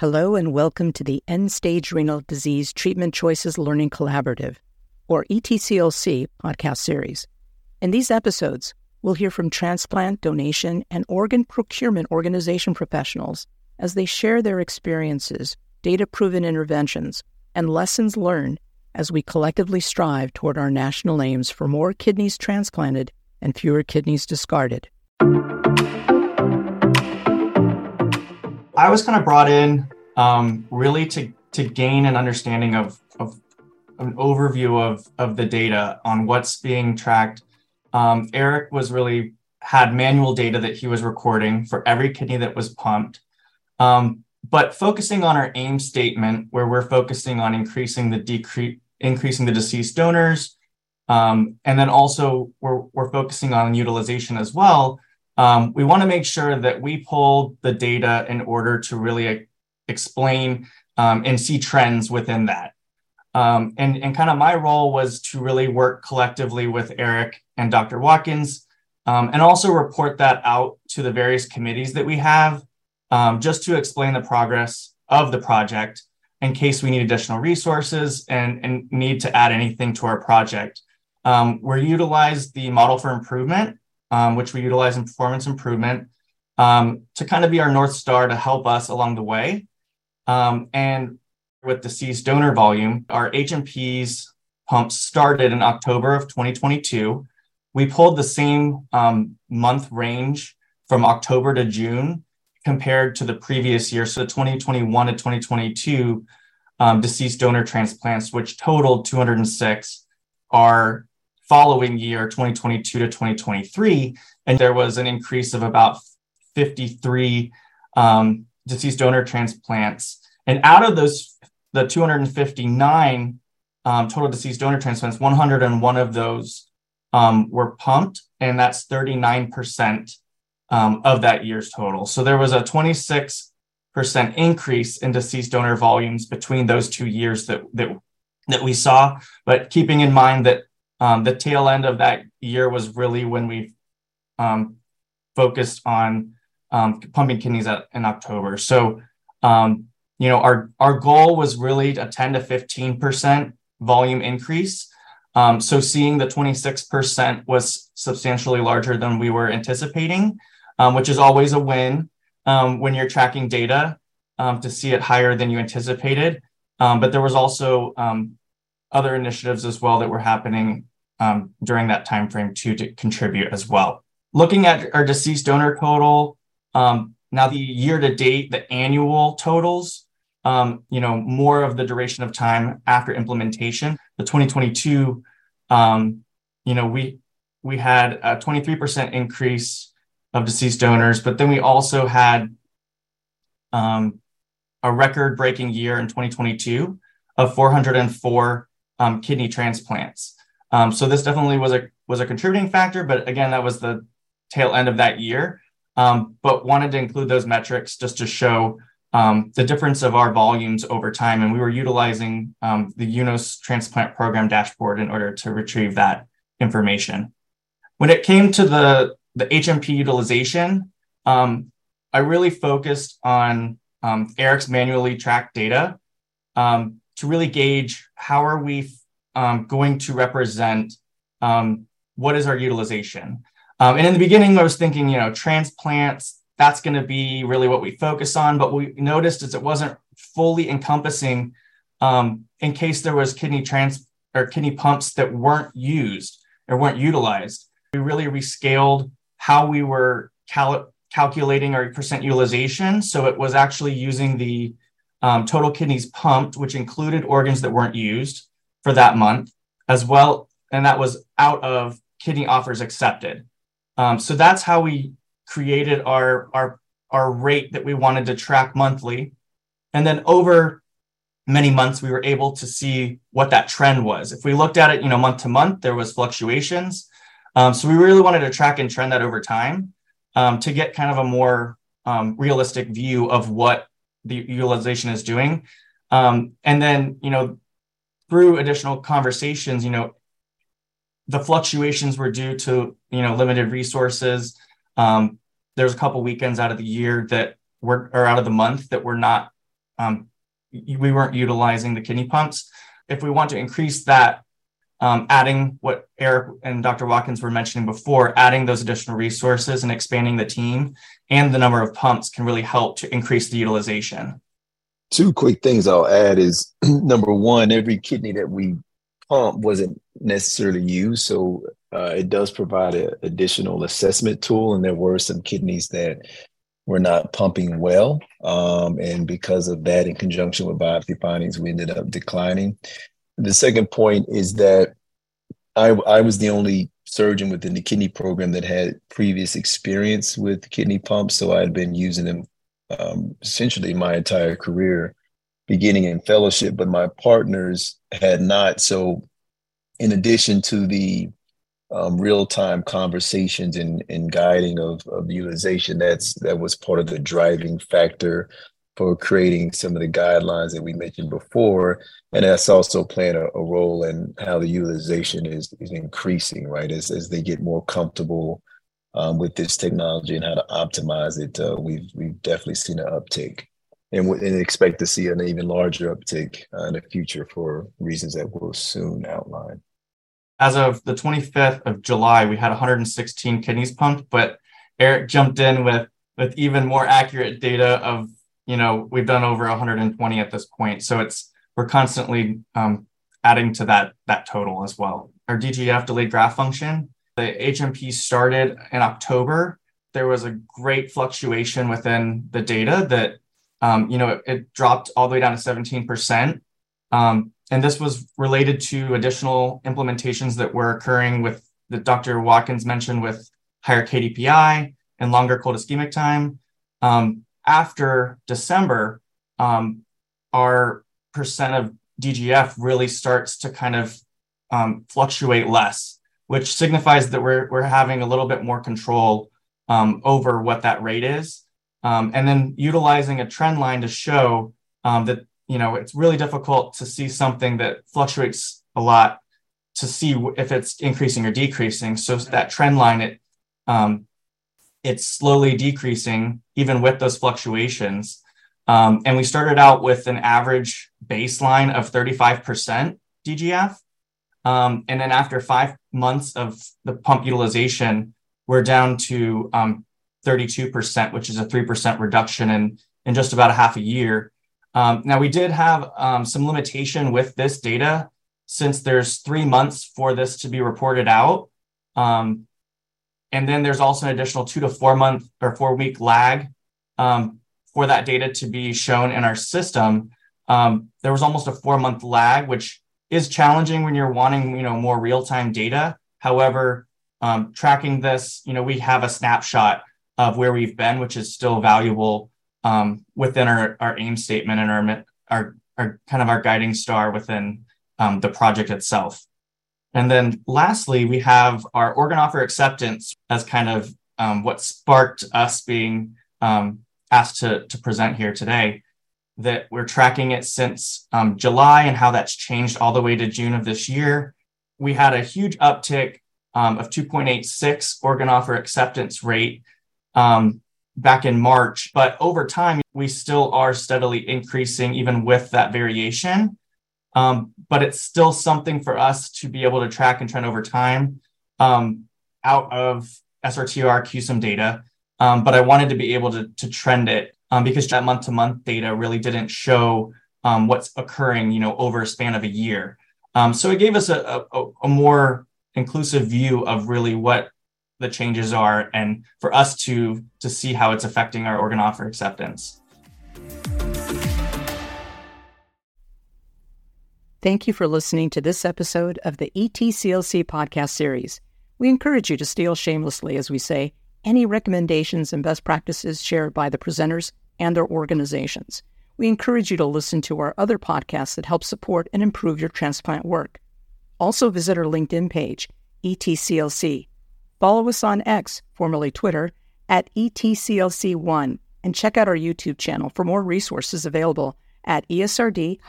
Hello and welcome to the End Stage Renal Disease Treatment Choices Learning Collaborative, or ETCLC, podcast series. In these episodes, we'll hear from transplant, donation, and organ procurement organization professionals as they share their experiences, data proven interventions, and lessons learned as we collectively strive toward our national aims for more kidneys transplanted and fewer kidneys discarded. I was kind of brought in um, really to to gain an understanding of, of an overview of of the data on what's being tracked. Um, Erik was really had manual data that he was recording for every kidney that was pumped. Um, but focusing on our aim statement, where we're focusing on increasing the decrease, increasing the deceased donors, um, and then also we're, we're focusing on utilization as well. Um, we want to make sure that we pull the data in order to really explain um, and see trends within that. Um, and, and kind of my role was to really work collectively with Erik and Dr. Watkins um, and also report that out to the various committees that we have um, just to explain the progress of the project in case we need additional resources and, and need to add anything to our project. Um, we're utilize the model for improvement um, which we utilize in performance improvement um, to kind of be our North Star to help us along the way. Um, and with deceased donor volume, our HMP's pumps started in October of 2022. We pulled the same um, month range from October to June compared to the previous year. So 2021 to 2022 um, deceased donor transplants, which totaled 206, are following year 2022 to 2023 and there was an increase of about 53 um, deceased donor transplants. And out of those the 259 um, total deceased donor transplants 101 of those um, were pumped and that's 39% um, of that year's total. So there was a 26% increase in deceased donor volumes between those two years that, that that we saw. But keeping in mind that um, the tail end of that year was really when we um, focused on um, pumping kidneys at, in October. So, um, you know, our our goal was really a 10 to 15 percent volume increase. Um, so, seeing the 26 percent was substantially larger than we were anticipating, um, which is always a win when you're tracking data to see it higher than you anticipated. but there was also other initiatives as well that were happening um, during that time frame too to contribute as well. Looking at our deceased donor total, um, now the year to date, the annual totals, um, you know, more of the duration of time after implementation. The 2022, um, you know, we we had a 23% increase of deceased donors, but then we also had um, a record-breaking year in 2022 of 404 um, kidney transplants. Um, so this definitely was a was a contributing factor, but again, that was the tail end of that year. Um, but wanted to include those metrics just to show um, the difference of our volumes over time, and we were utilizing um, the UNOS transplant program dashboard in order to retrieve that information. When it came to the the HMP utilization, um, I really focused on um, Erik's manually tracked data to really gauge how are we um, going to represent um, what is our utilization. Um, and in the beginning, I was thinking, you know, transplants, that's going to be really what we focus on. But we noticed is it wasn't fully encompassing um, in case there was kidney trans or kidney pumps that weren't used or weren't utilized. We really rescaled how we were cal- calculating our percent utilization. So it was actually using the um, total kidneys pumped, which included organs that weren't used for that month as well. And that was out of kidney offers accepted. Um, so that's how we created our, our, our rate that we wanted to track monthly. And then over many months, we were able to see what that trend was. If we looked at it, you know, month to month, there was fluctuations. Um, so we really wanted to track and trend that over time um, to get kind of a more um, realistic view of what the utilization is doing. Um, and then, you know, through additional conversations, you know, the fluctuations were due to, you know, limited resources. Um, there's a couple weekends out of the year that were, or out of the month that we're not um, we weren't utilizing the kidney pumps. If we want to increase that, um, adding what Erik and Dr. Watkins were mentioning before, adding those additional resources and expanding the team and the number of pumps can really help to increase the utilization. Two quick things I'll add is number one, every kidney that we pump wasn't necessarily used. So uh, it does provide an additional assessment tool. And there were some kidneys that were not pumping well. Um, and because of that, in conjunction with biopsy findings, we ended up declining. The second point is that I, I was the only surgeon within the kidney program that had previous experience with kidney pumps. So I had been using them um, essentially my entire career, beginning in fellowship, but my partners had not. So, in addition to the um, real-time conversations and, and guiding of, of utilization, that's that was part of the driving factor for creating some of the guidelines that we mentioned before. And that's also playing a, a role in how the utilization is, is increasing, right? As, as they get more comfortable um, with this technology and how to optimize it, uh, we've we've definitely seen an uptick, and, w- and expect to see an even larger uptick uh, in the future for reasons that we'll soon outline. As of the 25th of July, we had 116 kidneys pumped, but Erik jumped in with with even more accurate data of you know we've done over 120 at this point, so it's we're constantly um, adding to that that total as well. Our DGF delayed graft function the HMP started in October, there was a great fluctuation within the data that, um, you know, it, it, dropped all the way down to 17%. Um, and this was related to additional implementations that were occurring with that Dr. Watkins mentioned with higher KDPI and longer cold ischemic time. Um, after December, um, our percent of DGF really starts to kind of um, fluctuate less which signifies that we're, we're having a little bit more control um, over what that rate is. Um, and then utilizing a trend line to show um, that, you know, it's really difficult to see something that fluctuates a lot to see if it's increasing or decreasing. So that trend line, it, um, it's slowly decreasing even with those fluctuations. Um, and we started out with an average baseline of 35% DGF. Um, and then after five months of the pump utilization, we're down to um, 32%, which is a 3% reduction in, in just about a half a year. Um, now, we did have um, some limitation with this data since there's three months for this to be reported out. Um, and then there's also an additional two to four month or four week lag um, for that data to be shown in our system. there was almost a four month lag, which is challenging when you're wanting, you know, more real-time data. However, um, tracking this, you know, we have a snapshot of where we've been, which is still valuable um, within our, our aim statement and our, our, our kind of our guiding star within um, the project itself. And then lastly, we have our organ offer acceptance as kind of um, what sparked us being um, asked to, to present here today that we're tracking it since um, July and how that's changed all the way to June of this year. We had a huge uptick um, of 2.86 organ offer acceptance rate um, back in March, but over time, we still are steadily increasing even with that variation. Um, but it's still something for us to be able to track and trend over time um, out of SRTR QSIM data. Um, but I wanted to be able to, to trend it um, because that month to month data really didn't show um, what's occurring, you know, over a span of a year. Um, so it gave us a, a, a, more inclusive view of really what the changes are and for us to to see how it's affecting our organ offer acceptance. Thank you for listening to this episode of the ETCLC podcast series. We encourage you to steal shamelessly, as we say, any recommendations and best practices shared by the presenters and their organizations. We encourage you to listen to our other podcasts that help support and improve your transplant work. Also, visit our LinkedIn page, ETCLC. Follow us on X, formerly Twitter, at ETCLC1, and check out our YouTube channel for more resources available at ESRD-ETCLC.